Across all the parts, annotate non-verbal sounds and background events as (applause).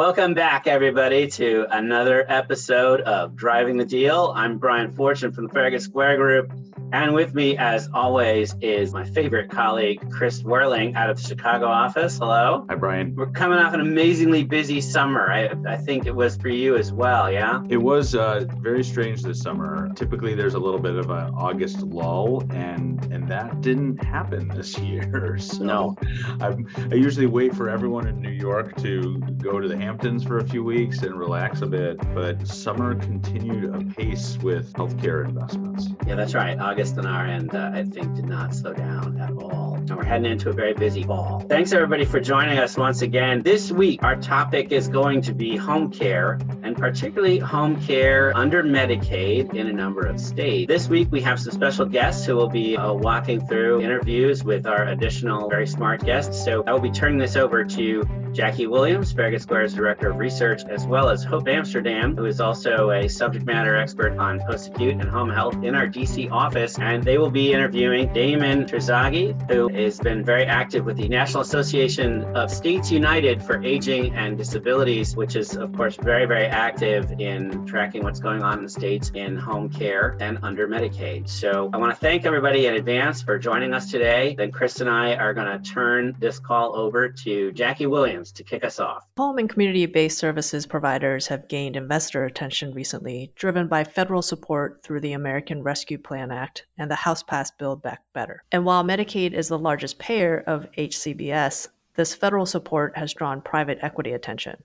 Welcome back, everybody, to another episode of Driving the Deal. I'm Brian Fortune from the Farragut Square Group. And with me, as always, is my favorite colleague, Krist Werling, out of the Chicago office. Hello. Hi, Brian. We're coming off an amazingly busy summer. I, I think it was for you as well, yeah? It was uh, very strange this summer. Typically, there's a little bit of an August lull, and and that didn't happen (laughs) this year. So no. I, I usually wait for everyone in New York to go to the Hamptons for a few weeks and relax a bit, but summer continued apace with healthcare investments. Yeah, that's right. August on our end, uh, I think, did not slow down at all. And we're heading into a very busy fall. Thanks, everybody, for joining us once again. This week, our topic is going to be home care, and particularly home care under Medicaid in a number of states. This week, we have some special guests who will be uh, walking through interviews with our additional very smart guests. So I will be turning this over to Jackie Williams, Farragut Square's Director of Research, as well as Hope Amsterdam, who is also a subject matter expert on post acute and home health in our DC office. And they will be interviewing Damon Terzaghi, who has been very active with the National Association of States United for Aging and Disabilities, which is, of course, very, very active in tracking what's going on in the states in home care and under Medicaid. So I want to thank everybody in advance for joining us today. Then Krist and I are going to turn this call over to Jackie Williams to kick us off. Home and community based services providers have gained investor attention recently, driven by federal support through the American Rescue Plan Act and the House passed Build Back Better. And while Medicaid is the largest payer of HCBS, this federal support has drawn private equity attention.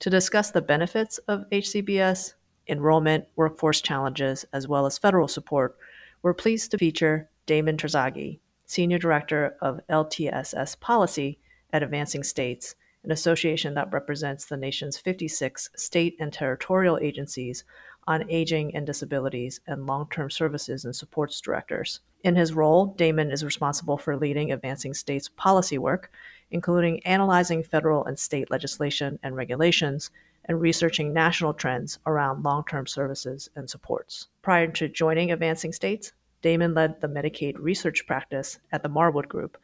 To discuss the benefits of HCBS, enrollment, workforce challenges, as well as federal support, we're pleased to feature Damon Terzaghi, Senior Director of LTSS Policy at Advancing States, an association that represents the nation's 56 state and territorial agencies on aging and disabilities and long term services and supports directors. In his role, Damon is responsible for leading Advancing States policy work, including analyzing federal and state legislation and regulations and researching national trends around long term services and supports. Prior to joining Advancing States, Damon led the Medicaid research practice at the Marwood Group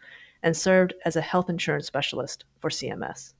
and served as a health insurance specialist for CMS.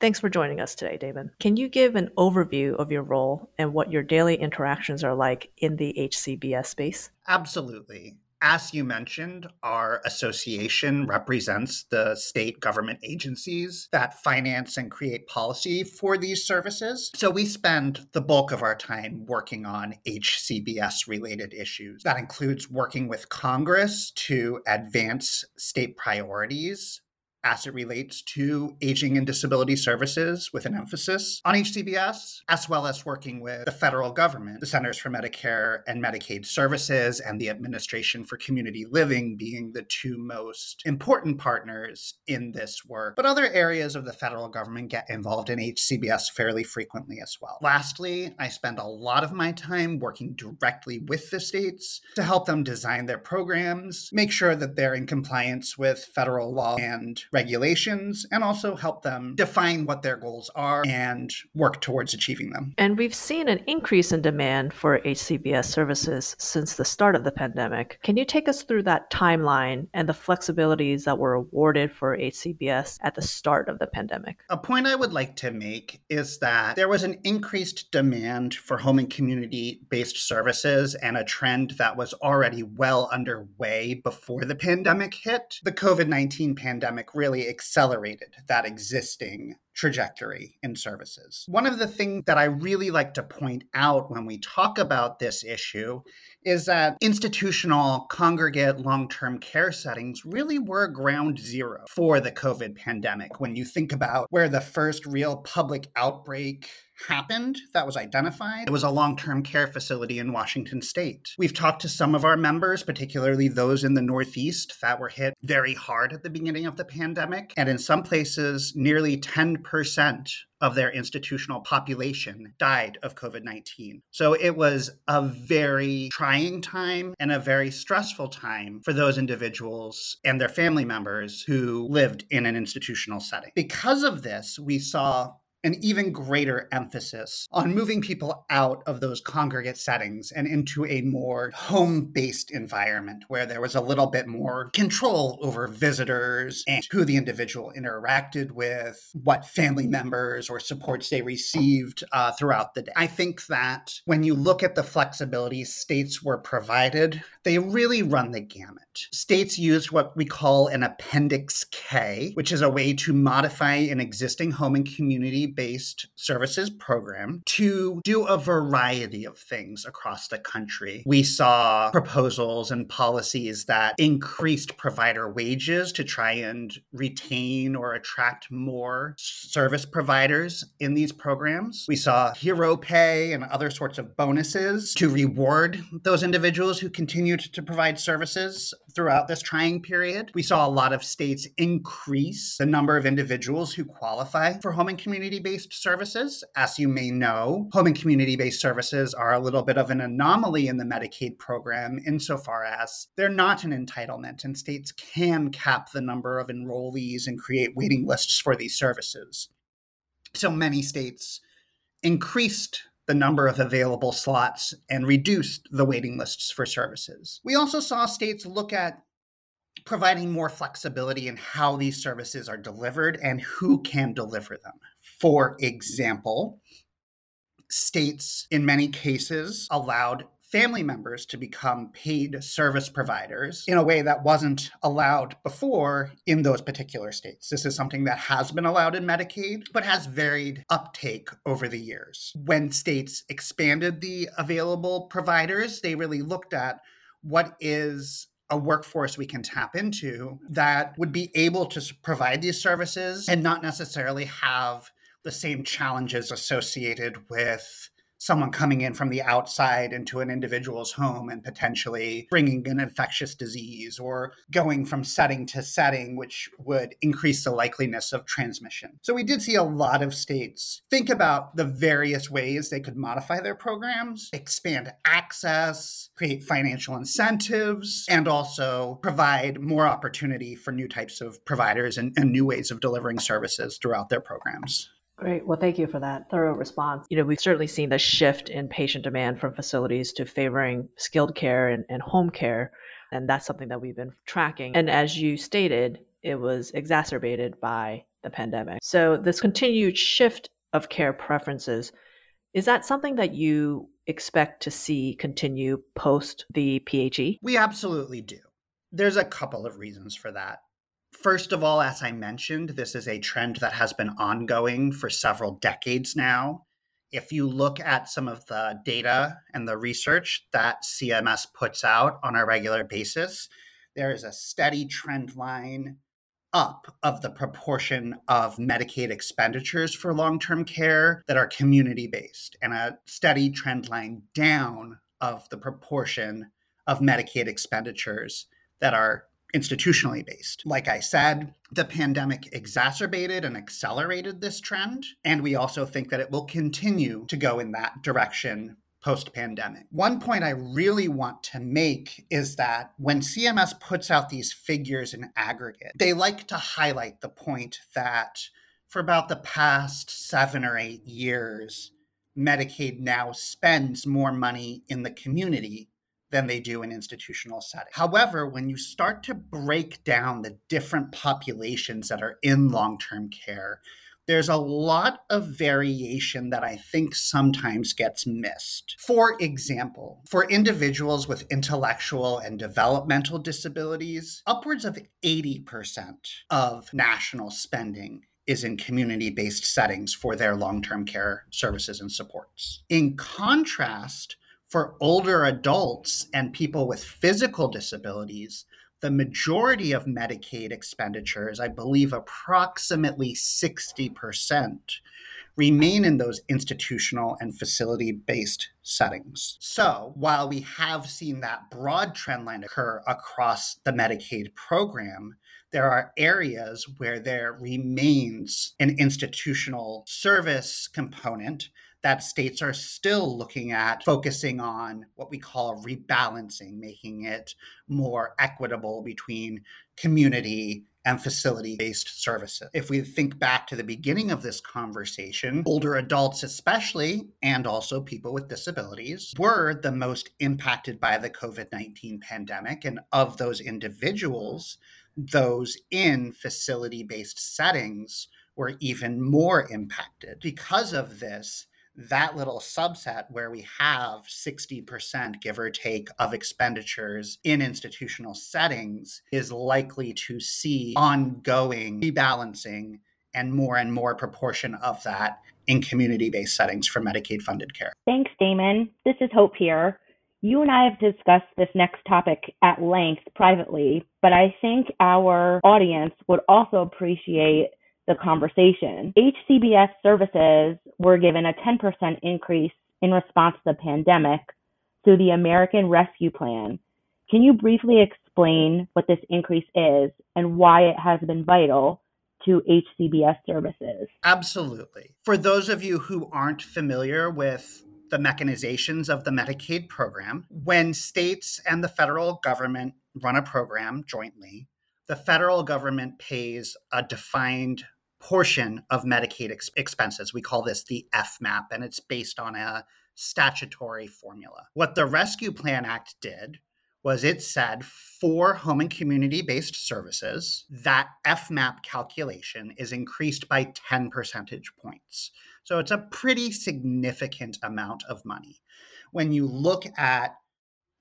Thanks for joining us today, Damon. Can you give an overview of your role and what your daily interactions are like in the HCBS space? Absolutely. As you mentioned, our association represents the state government agencies that finance and create policy for these services. So we spend the bulk of our time working on HCBS related issues. That includes working with Congress to advance state priorities as it relates to aging and disability services with an emphasis on HCBS, as well as working with the federal government, the Centers for Medicare and Medicaid Services, and the Administration for Community Living being the two most important partners in this work. But other areas of the federal government get involved in HCBS fairly frequently as well. Lastly, I spend a lot of my time working directly with the states to help them design their programs, make sure that they're in compliance with federal law and regulations and also help them define what their goals are and work towards achieving them. And we've seen an increase in demand for HCBS services since the start of the pandemic. Can you take us through that timeline and the flexibilities that were awarded for HCBS at the start of the pandemic? A point I would like to make is that there was an increased demand for home and community based services and a trend that was already well underway before the pandemic hit. The COVID 19 pandemic really accelerated that existing trajectory in services. One of the things that I really like to point out when we talk about this issue is that institutional congregate long term care settings really were ground zero for the COVID pandemic. When you think about where the first real public outbreak happened that was identified. It was a long term care facility in Washington state. We've talked to some of our members, particularly those in the Northeast, that were hit very hard at the beginning of the pandemic. And in some places, nearly 10% of their institutional population died of COVID 19. So it was a very trying time and a very stressful time for those individuals and their family members who lived in an institutional setting. Because of this, we saw an even greater emphasis on moving people out of those congregate settings and into a more home based environment where there was a little bit more control over visitors and who the individual interacted with, what family members or supports they received uh, throughout the day. I think that when you look at the flexibility states were provided, they really run the gamut. States used what we call an Appendix K, which is a way to modify an existing home and community based services program to do a variety of things across the country. We saw proposals and policies that increased provider wages to try and retain or attract more service providers in these programs. We saw hero pay and other sorts of bonuses to reward those individuals who continued to provide services throughout this trying period. We saw a lot of states increase the number of individuals who qualify for home and community based services. As you may know, home and community based services are a little bit of an anomaly in the Medicaid program insofar as they're not an entitlement, and states can cap the number of enrollees and create waiting lists for these services. So many states increased the number of available slots and reduced the waiting lists for services. We also saw states look at providing more flexibility in how these services are delivered and who can deliver them. For example, states in many cases allowed family members to become paid service providers in a way that wasn't allowed before in those particular states. This is something that has been allowed in Medicaid, but has varied uptake over the years. When states expanded the available providers, they really looked at what is a workforce we can tap into that would be able to provide these services and not necessarily have the same challenges associated with someone coming in from the outside into an individual's home and potentially bringing an infectious disease or going from setting to setting, which would increase the likeliness of transmission. So we did see a lot of states think about the various ways they could modify their programs, expand access, create financial incentives, and also provide more opportunity for new types of providers and, and new ways of delivering services throughout their programs. Great. Well, thank you for that thorough response. You know, we've certainly seen the shift in patient demand from facilities to favoring skilled care and, and home care. And that's something that we've been tracking. And as you stated, it was exacerbated by the pandemic. So, this continued shift of care preferences, is that something that you expect to see continue post the PHE? We absolutely do. There's a couple of reasons for that. First of all, as I mentioned, this is a trend that has been ongoing for several decades now. If you look at some of the data and the research that CMS puts out on a regular basis, there is a steady trend line up of the proportion of Medicaid expenditures for long term care that are community based, and a steady trend line down of the proportion of Medicaid expenditures that are institutionally based. Like I said, the pandemic exacerbated and accelerated this trend, and we also think that it will continue to go in that direction post pandemic. One point I really want to make is that when CMS puts out these figures in aggregate, they like to highlight the point that for about the past seven or eight years, Medicaid now spends more money in the community than they do in institutional settings. However, when you start to break down the different populations that are in long term care, there's a lot of variation that I think sometimes gets missed. For example, for individuals with intellectual and developmental disabilities, upwards of 80% of national spending is in community based settings for their long term care services and supports. In contrast, for older adults and people with physical disabilities, the majority of Medicaid expenditures, I believe approximately 60%, remain in those institutional and facility based settings. So, while we have seen that broad trend line occur across the Medicaid program, there are areas where there remains an institutional service component that states are still looking at focusing on what we call rebalancing, making it more equitable between community and facility based services. If we think back to the beginning of this conversation, older adults, especially, and also people with disabilities, were the most impacted by the COVID 19 pandemic. And of those individuals, those in facility based settings were even more impacted. Because of this, that little subset where we have 60%, give or take, of expenditures in institutional settings is likely to see ongoing rebalancing and more and more proportion of that in community based settings for Medicaid funded care. Thanks, Damon. This is Hope here. You and I have discussed this next topic at length privately, but I think our audience would also appreciate the conversation. HCBS services were given a 10% increase in response to the pandemic through the American Rescue Plan. Can you briefly explain what this increase is and why it has been vital to HCBS services? Absolutely. For those of you who aren't familiar with the mechanizations of the Medicaid program, when states and the federal government run a program jointly, the federal government pays a defined portion of Medicaid ex- expenses. We call this the FMAP, and it's based on a statutory formula. What the Rescue Plan Act did was it said for home and community based services, that FMAP calculation is increased by 10 percentage points. So it's a pretty significant amount of money. When you look at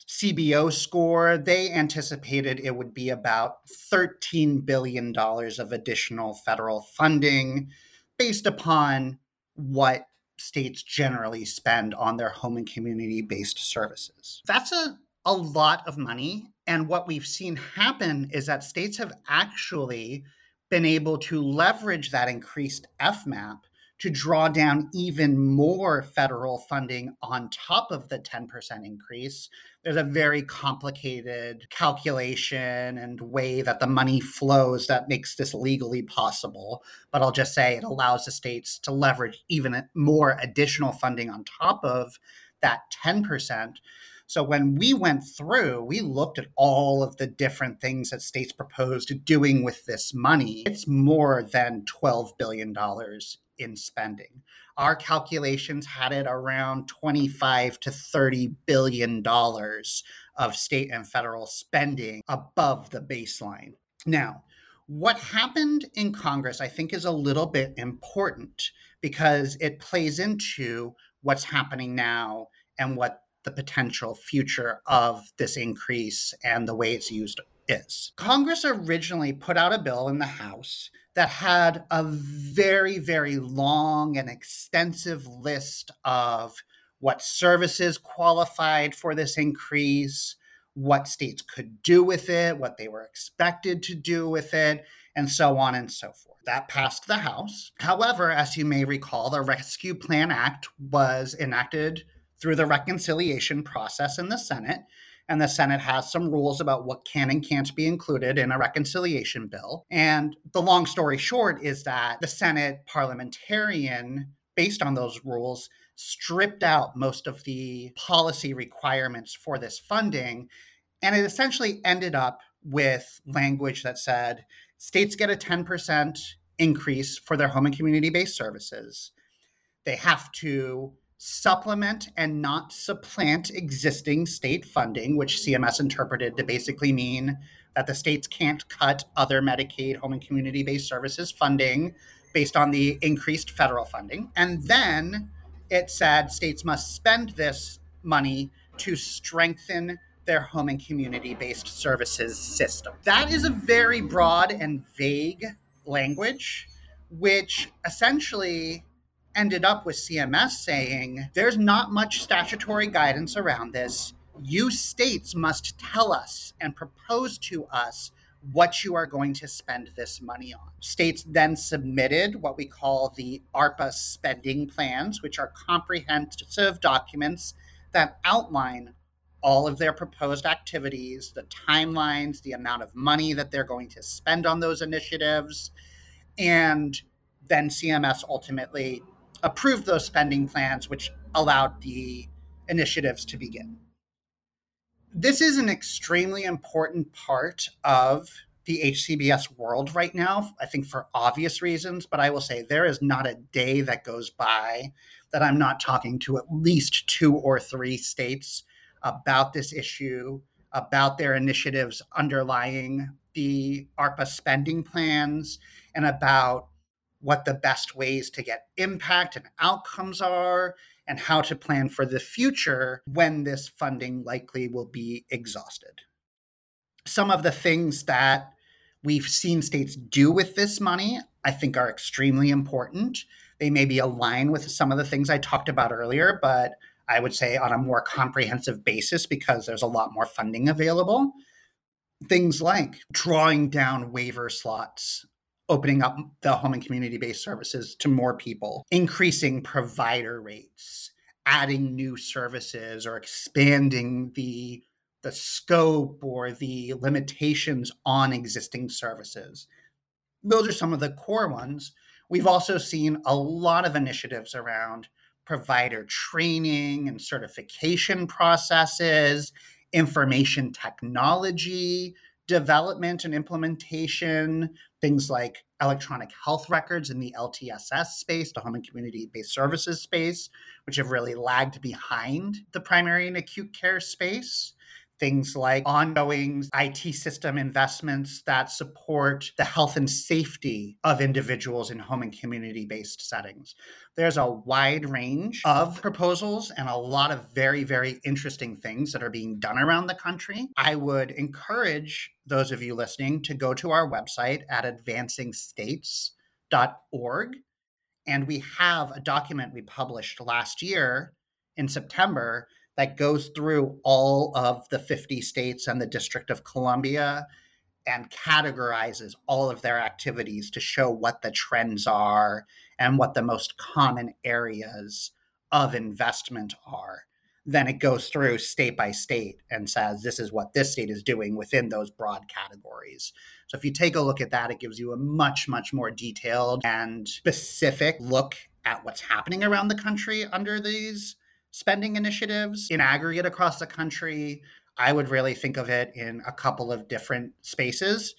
CBO score, they anticipated it would be about $13 billion of additional federal funding based upon what states generally spend on their home and community based services. That's a, a lot of money. And what we've seen happen is that states have actually been able to leverage that increased FMAP to draw down even more federal funding on top of the 10% increase. There's a very complicated calculation and way that the money flows that makes this legally possible. But I'll just say it allows the states to leverage even more additional funding on top of that 10%. So when we went through, we looked at all of the different things that states proposed doing with this money. It's more than $12 billion in spending. Our calculations had it around 25 to 30 billion dollars of state and federal spending above the baseline. Now, what happened in Congress, I think, is a little bit important because it plays into what's happening now and what the potential future of this increase and the way it's used is. Congress originally put out a bill in the House that had a very, very long and extensive list of what services qualified for this increase, what states could do with it, what they were expected to do with it, and so on and so forth. That passed the House. However, as you may recall, the Rescue Plan Act was enacted through the reconciliation process in the Senate and the Senate has some rules about what can and can't be included in a reconciliation bill. And the long story short is that the Senate parliamentarian, based on those rules, stripped out most of the policy requirements for this funding. And it essentially ended up with language that said states get a 10% increase for their home and community based services. They have to supplement and not supplant existing state funding, which CMS interpreted to basically mean that the states can't cut other Medicaid home and community based services funding based on the increased federal funding. And then it said states must spend this money to strengthen their home and community based services system. That is a very broad and vague language, which essentially ended up with CMS saying there's not much statutory guidance around this. You states must tell us and propose to us what you are going to spend this money on. States then submitted what we call the ARPA spending plans, which are comprehensive documents that outline all of their proposed activities, the timelines, the amount of money that they're going to spend on those initiatives. And then CMS ultimately approved those spending plans, which allowed the initiatives to begin. This is an extremely important part of the HCBS world right now, I think for obvious reasons, but I will say there is not a day that goes by that I'm not talking to at least two or three states about this issue, about their initiatives underlying the ARPA spending plans, and about what the best ways to get impact and outcomes are, and how to plan for the future when this funding likely will be exhausted. Some of the things that we've seen states do with this money, I think, are extremely important. They maybe align with some of the things I talked about earlier, but I would say on a more comprehensive basis because there's a lot more funding available. Things like drawing down waiver slots, opening up the home and community based services to more people, increasing provider rates, adding new services, or expanding the the scope or the limitations on existing services. Those are some of the core ones. We've also seen a lot of initiatives around provider training and certification processes, information technology development and implementation, things like electronic health records in the LTSS space, the home and community based services space, which have really lagged behind the primary and acute care space things like ongoing IT system investments that support the health and safety of individuals in home and community based settings. There's a wide range of proposals and a lot of very, very interesting things that are being done around the country. I would encourage those of you listening to go to our website at advancingstates.org. And we have a document we published last year in September that goes through all of the 50 states and the District of Columbia and categorizes all of their activities to show what the trends are and what the most common areas of investment are. Then it goes through state by state and says this is what this state is doing within those broad categories. So if you take a look at that, it gives you a much, much more detailed and specific look at what's happening around the country under these spending initiatives in aggregate across the country. I would really think of it in a couple of different spaces.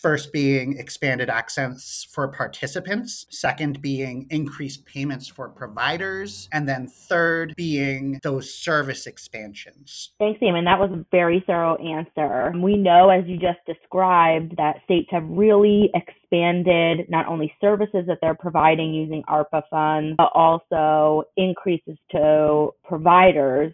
First being expanded access for participants, second being increased payments for providers, and then third being those service expansions. Thanks, Damon. That was a very thorough answer. We know, as you just described, that states have really expanded not only services that they're providing using ARPA funds, but also increases to providers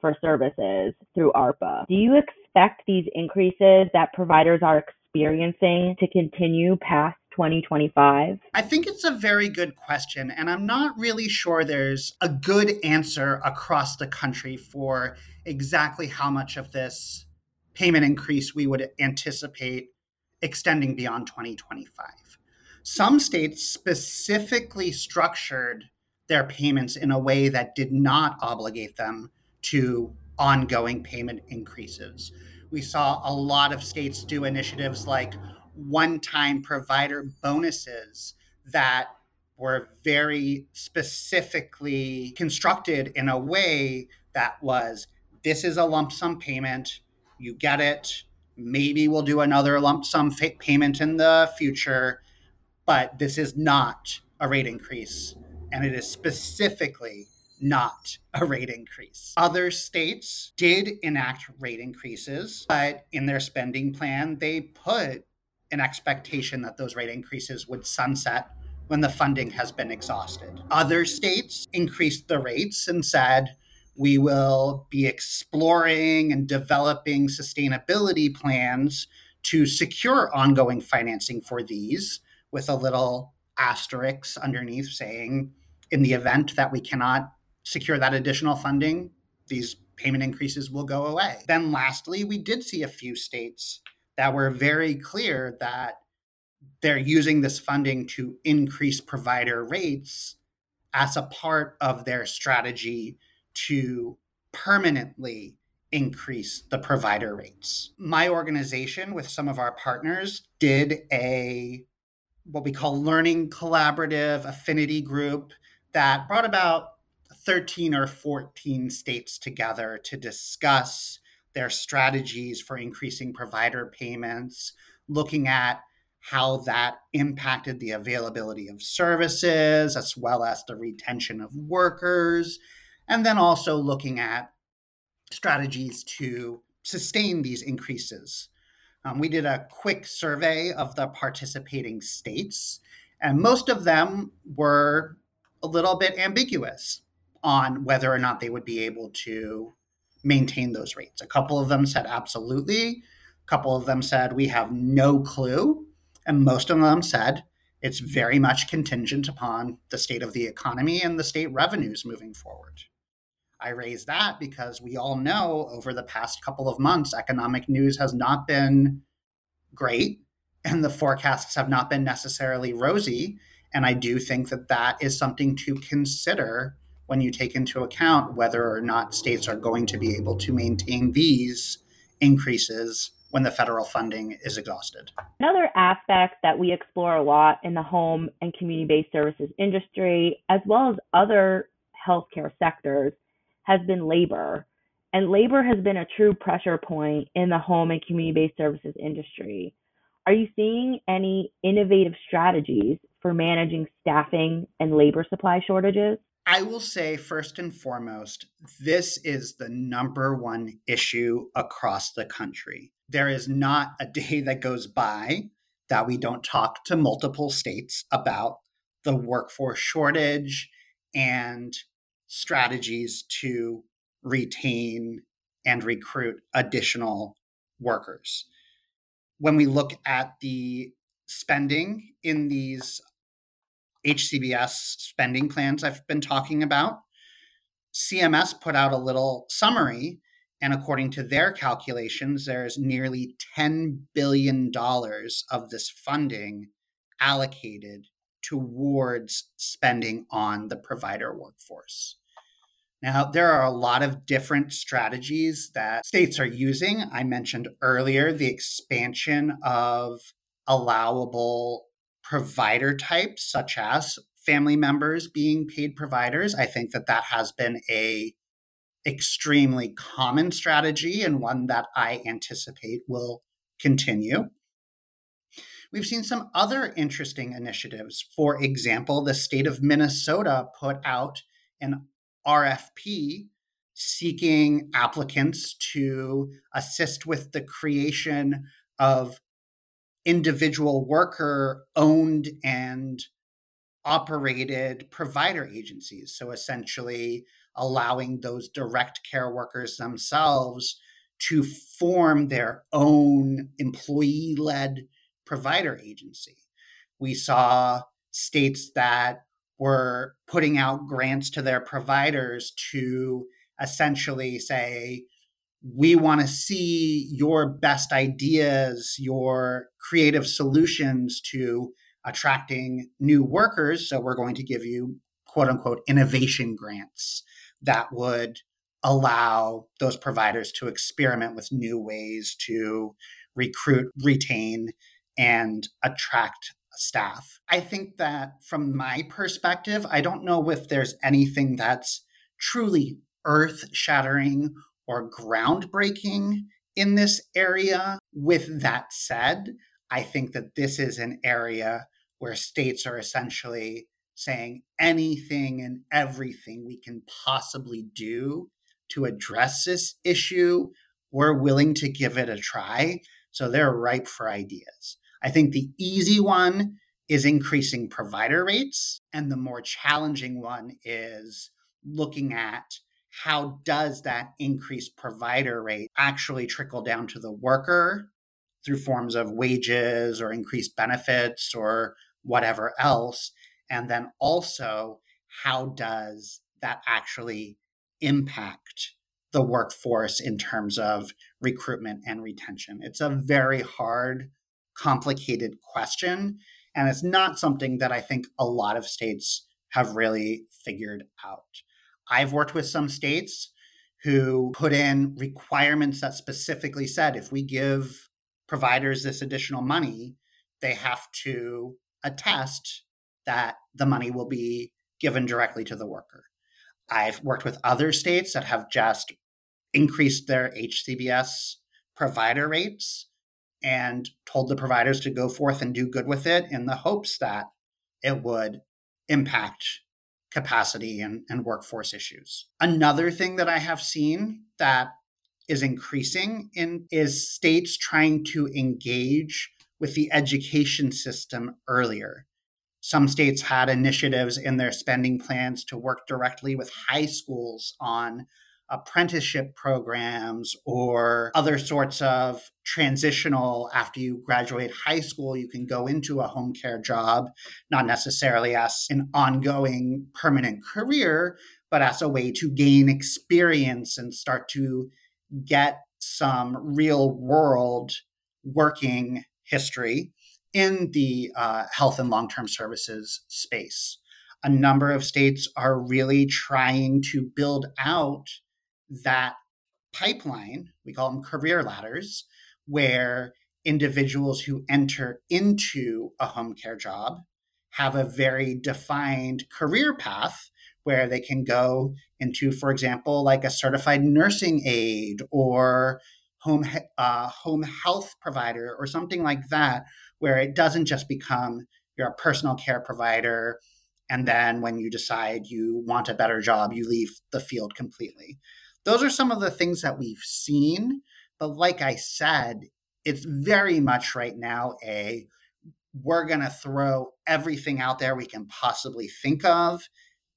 for services through ARPA. Do you expect these increases that providers are experiencing to continue past 2025? I think it's a very good question. And I'm not really sure there's a good answer across the country for exactly how much of this payment increase we would anticipate extending beyond 2025. Some states specifically structured their payments in a way that did not obligate them to ongoing payment increases. We saw a lot of states do initiatives like one time provider bonuses that were very specifically constructed in a way that was this is a lump sum payment, you get it. Maybe we'll do another lump sum payment in the future, but this is not a rate increase. And it is specifically not a rate increase. Other states did enact rate increases, but in their spending plan, they put an expectation that those rate increases would sunset when the funding has been exhausted. Other states increased the rates and said, we will be exploring and developing sustainability plans to secure ongoing financing for these with a little asterisk underneath saying in the event that we cannot secure that additional funding, these payment increases will go away. Then, lastly, we did see a few states that were very clear that they're using this funding to increase provider rates as a part of their strategy to permanently increase the provider rates. My organization, with some of our partners, did a what we call learning collaborative affinity group that brought about 13 or 14 states together to discuss their strategies for increasing provider payments, looking at how that impacted the availability of services as well as the retention of workers, and then also looking at strategies to sustain these increases. Um, we did a quick survey of the participating states, and most of them were a little bit ambiguous on whether or not they would be able to maintain those rates. A couple of them said absolutely, a couple of them said we have no clue, and most of them said it's very much contingent upon the state of the economy and the state revenues moving forward. I raise that because we all know over the past couple of months, economic news has not been great and the forecasts have not been necessarily rosy. And I do think that that is something to consider when you take into account whether or not states are going to be able to maintain these increases when the federal funding is exhausted. Another aspect that we explore a lot in the home and community based services industry, as well as other healthcare sectors, has been labor. And labor has been a true pressure point in the home and community based services industry. Are you seeing any innovative strategies for managing staffing and labor supply shortages? I will say, first and foremost, this is the number one issue across the country. There is not a (laughs) day that goes by that we don't talk to multiple states about the workforce shortage and strategies to retain and recruit additional workers. When we look at the spending in these HCBS spending plans I've been talking about, CMS put out a little summary, and according to their calculations, there's nearly $10 billion of this funding allocated towards spending on the provider workforce. Now, there are a lot of different strategies that states are using. I mentioned earlier the expansion of allowable provider types, such as family members being paid providers. I think that that has been a extremely common strategy and one that I anticipate will continue. We've seen some other interesting initiatives. For example, the state of Minnesota put out an RFP seeking applicants to assist with the creation of individual worker owned and operated provider agencies. So essentially, allowing those direct care workers themselves to form their own employee led provider agency. We saw states that were putting out grants to their providers to essentially say, we want to see your best ideas, your creative solutions to attracting new workers. So we're going to give you quote unquote innovation grants that would allow those providers to experiment with new ways to recruit, retain, and attract staff. I think that from my perspective, I don't know if there's anything that's truly earth shattering or groundbreaking in this area. With that said, I think that this is an area where states are essentially saying anything and everything we can possibly do to address this issue, we're willing to give it a try. So they're ripe for ideas. I think the easy one is increasing provider rates, and the more challenging one is looking at how does that increased provider rate actually trickle down to the worker through forms of wages or increased benefits or whatever else and then also how does that actually impact the workforce in terms of recruitment and retention it's a very hard complicated question. And it's not something that I think a lot of states have really figured out. I've worked with some states who put in requirements that specifically said if we give providers this additional money, they have to attest that the money will be given directly to the worker. I've worked with other states that have just increased their HCBS provider rates and told the providers to go forth and do good with it in the hopes that it would impact capacity and, and workforce issues. Another thing that I have seen that is increasing in is states trying to engage with the education system earlier. Some states had initiatives in their spending plans to work directly with high schools on apprenticeship programs or other sorts of transitional after you graduate high school you can go into a home care job not necessarily as an ongoing permanent career but as a way to gain experience and start to get some real world working history in the uh, health and long term services space. A number of states are really trying to build out that pipeline, we call them career ladders, where individuals who enter into a home care job have a very defined career path where they can go into, for example, like a certified nursing aide or home uh, home health provider or something like that, where it doesn't just become you're a personal care provider, and then when you decide you want a better job, you leave the field completely. Those are some of the things that we've seen, but like I said, it's very much right now a we're going to throw everything out there we can possibly think of,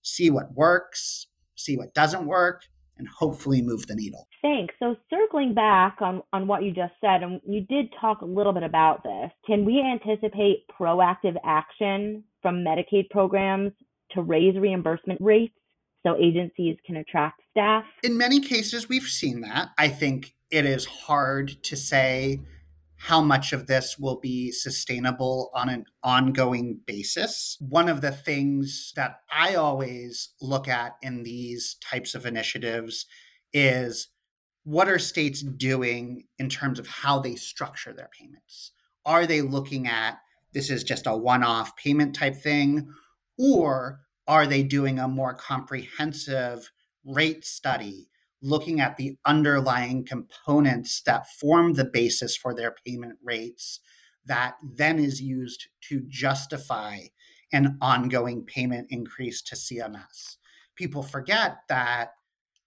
see what works, see what doesn't work, and hopefully move the needle. Thanks. So circling back on, on what you just said, and you did talk a little bit about this, can we anticipate proactive action from Medicaid programs to raise reimbursement rates so agencies can attract staff? In many cases, we've seen that. I think it is hard to say how much of this will be sustainable on an ongoing basis. One of the things that I always look at in these types of initiatives is what are states doing in terms of how they structure their payments? Are they looking at this is just a one off payment type thing? Or are they doing a more comprehensive rate study looking at the underlying components that form the basis for their payment rates that then is used to justify an ongoing payment increase to CMS. People forget that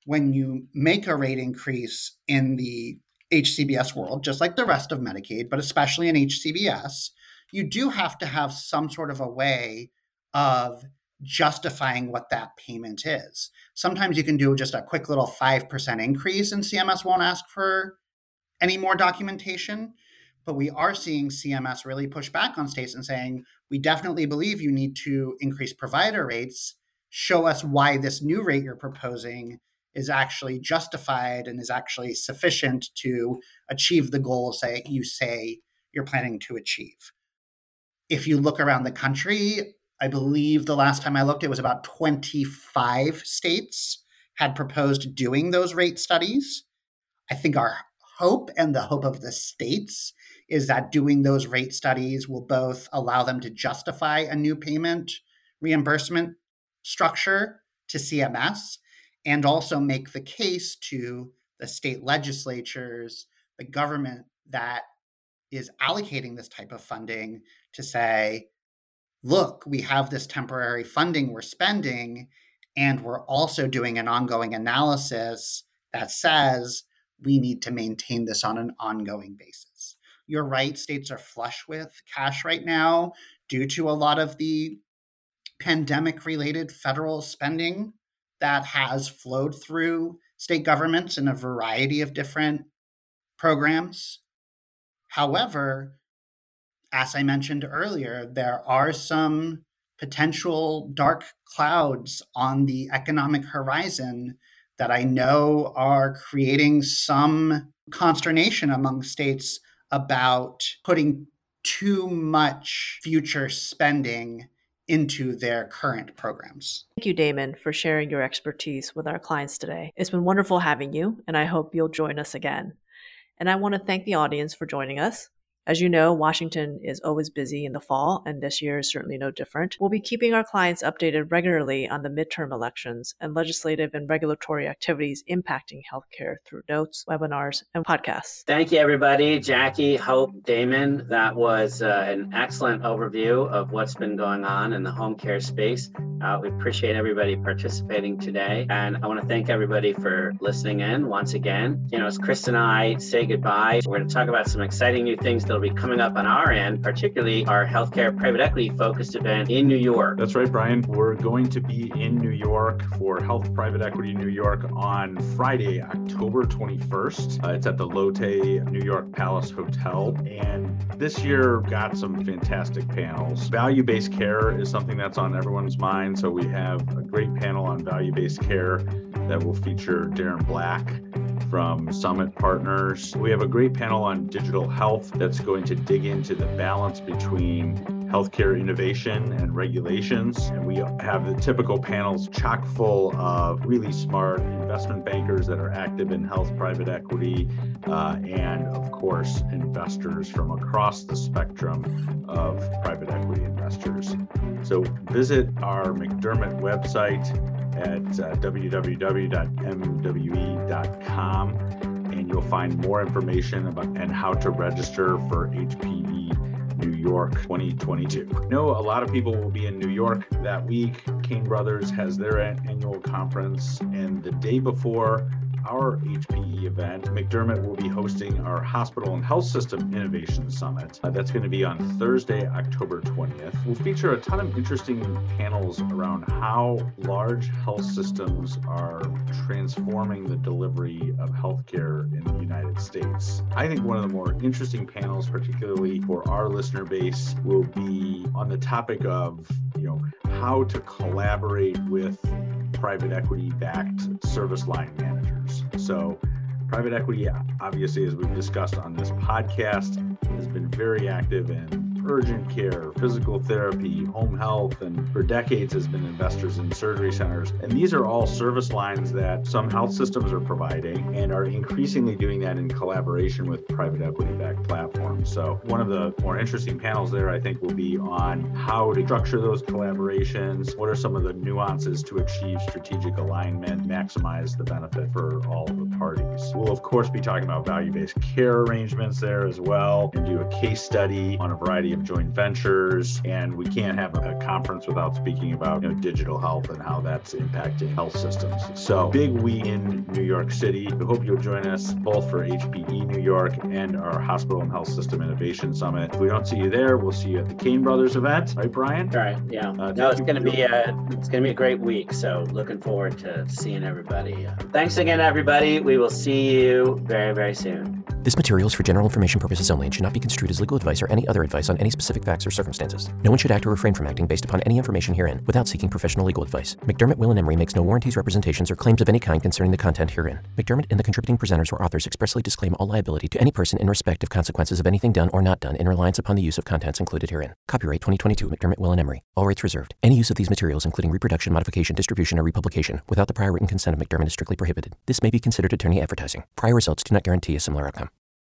when you make a rate increase in the HCBS world, just like the rest of Medicaid, but especially in HCBS, you do have to have some sort of a way of justifying what that payment is. Sometimes you can do just a quick little 5% increase and CMS won't ask for any more documentation. But we are seeing CMS really push back on states and saying, we definitely believe you need to increase provider rates. Show us why this new rate you're proposing is actually justified and is actually sufficient to achieve the goals that you say you're planning to achieve. If you look around the country, I believe the last time I looked, it was about 25 states had proposed doing those rate studies. I think our hope and the hope of the states is that doing those rate studies will both allow them to justify a new payment reimbursement structure to CMS and also make the case to the state legislatures, the government that is allocating this type of funding to say, look, we have this temporary funding we're spending, and we're also doing an ongoing analysis that says we need to maintain this on an ongoing basis. You're right, states are flush with cash right now due to a lot of the pandemic related federal spending that has flowed through state governments in a variety of different programs. However, as I mentioned earlier, there are some potential dark clouds on the economic horizon that I know are creating some consternation among states about putting too much future spending into their current programs. Thank you, Damon, for sharing your expertise with our clients today. It's been wonderful having you, and I hope you'll join us again. And I want to thank the audience for joining us. As you know, Washington is always busy in the fall, and this year is certainly no different. We'll be keeping our clients updated regularly on the midterm elections and legislative and regulatory activities impacting healthcare through notes, webinars, and podcasts. Thank you, everybody. Jackie, Hope, Damon. That was uh, an excellent overview of what's been going on in the home care space. Uh, we appreciate everybody participating today. And I want to thank everybody for listening in once again. You know, as Krist and I say goodbye, we're going to talk about some exciting new things that'll be coming up on our end, particularly our healthcare private equity focused event in New York. That's right, Brian. We're going to be in New York for Health Private Equity New York on Friday, October 21st. Uh, it's at the Lotte New York Palace Hotel. And this year got some fantastic panels. Value based care is something that's on everyone's mind. So we have a great panel on value based care that will feature Darren Black from Summit Partners. We have a great panel on digital health that's going to dig into the balance between healthcare innovation and regulations. And we have the typical panels chock full of really smart investment bankers that are active in health private equity, uh, and of course, investors from across the spectrum of private equity investors. So visit our McDermott website at uh, www.mwe.com and you'll find more information about and how to register for HPE New York 2022. I know a lot of people will be in New York that week. Cain Brothers has their annual conference, and the day before, our HPE event, McDermott will be hosting our Hospital and Health System Innovation Summit. Uh, that's going to be on Thursday, October 20th. We'll feature a ton of interesting panels around how large health systems are transforming the delivery of healthcare in the United States. I think one of the more interesting panels, particularly for our listener base, will be on the topic of, you know, how to collaborate with private equity backed service line managers. So, private equity, obviously, as we've discussed on this podcast, has been very active in urgent care, physical therapy, home health, and for decades has been investors in surgery centers. And these are all service lines that some health systems are providing and are increasingly doing that in collaboration with private equity backed platforms. So, one of the more interesting panels there, I think, will be on how to structure those collaborations. What are some of the nuances to achieve strategic alignment, maximize the benefit for all of the parties? We'll, of course, be talking about value based care arrangements there as well and do a case study on a variety of joint ventures. And we can't have a conference without speaking about you know, digital health and how that's impacting health systems. So, big week in New York City. We hope you'll join us both for HPE New York and our Hospital and Health System Innovation Summit. If we don't see you there, we'll see you at the Cain Brothers event, right, Brian? All right. Yeah. Uh, no, it's going to be a it's going to be a great week. So, looking forward to seeing everybody. Thanks again, everybody. We will see you very, very soon. This material is for general information purposes only and should not be construed as legal advice or any other advice on any specific facts or circumstances. No one should act or refrain from acting based upon any information herein without seeking professional legal advice. McDermott, Will, and Emery makes no warranties, representations, or claims of any kind concerning the content herein. McDermott and the contributing presenters or authors expressly disclaim all liability to any person in respect of consequences of anything done or not done in reliance upon the use of contents included herein. Copyright 2022 McDermott, Will, and Emery. All rights reserved. Any use of these materials, including reproduction, modification, distribution, or republication, without the prior written consent of McDermott is strictly prohibited. This may be considered attorney advertising. Prior results do not guarantee a similar outcome.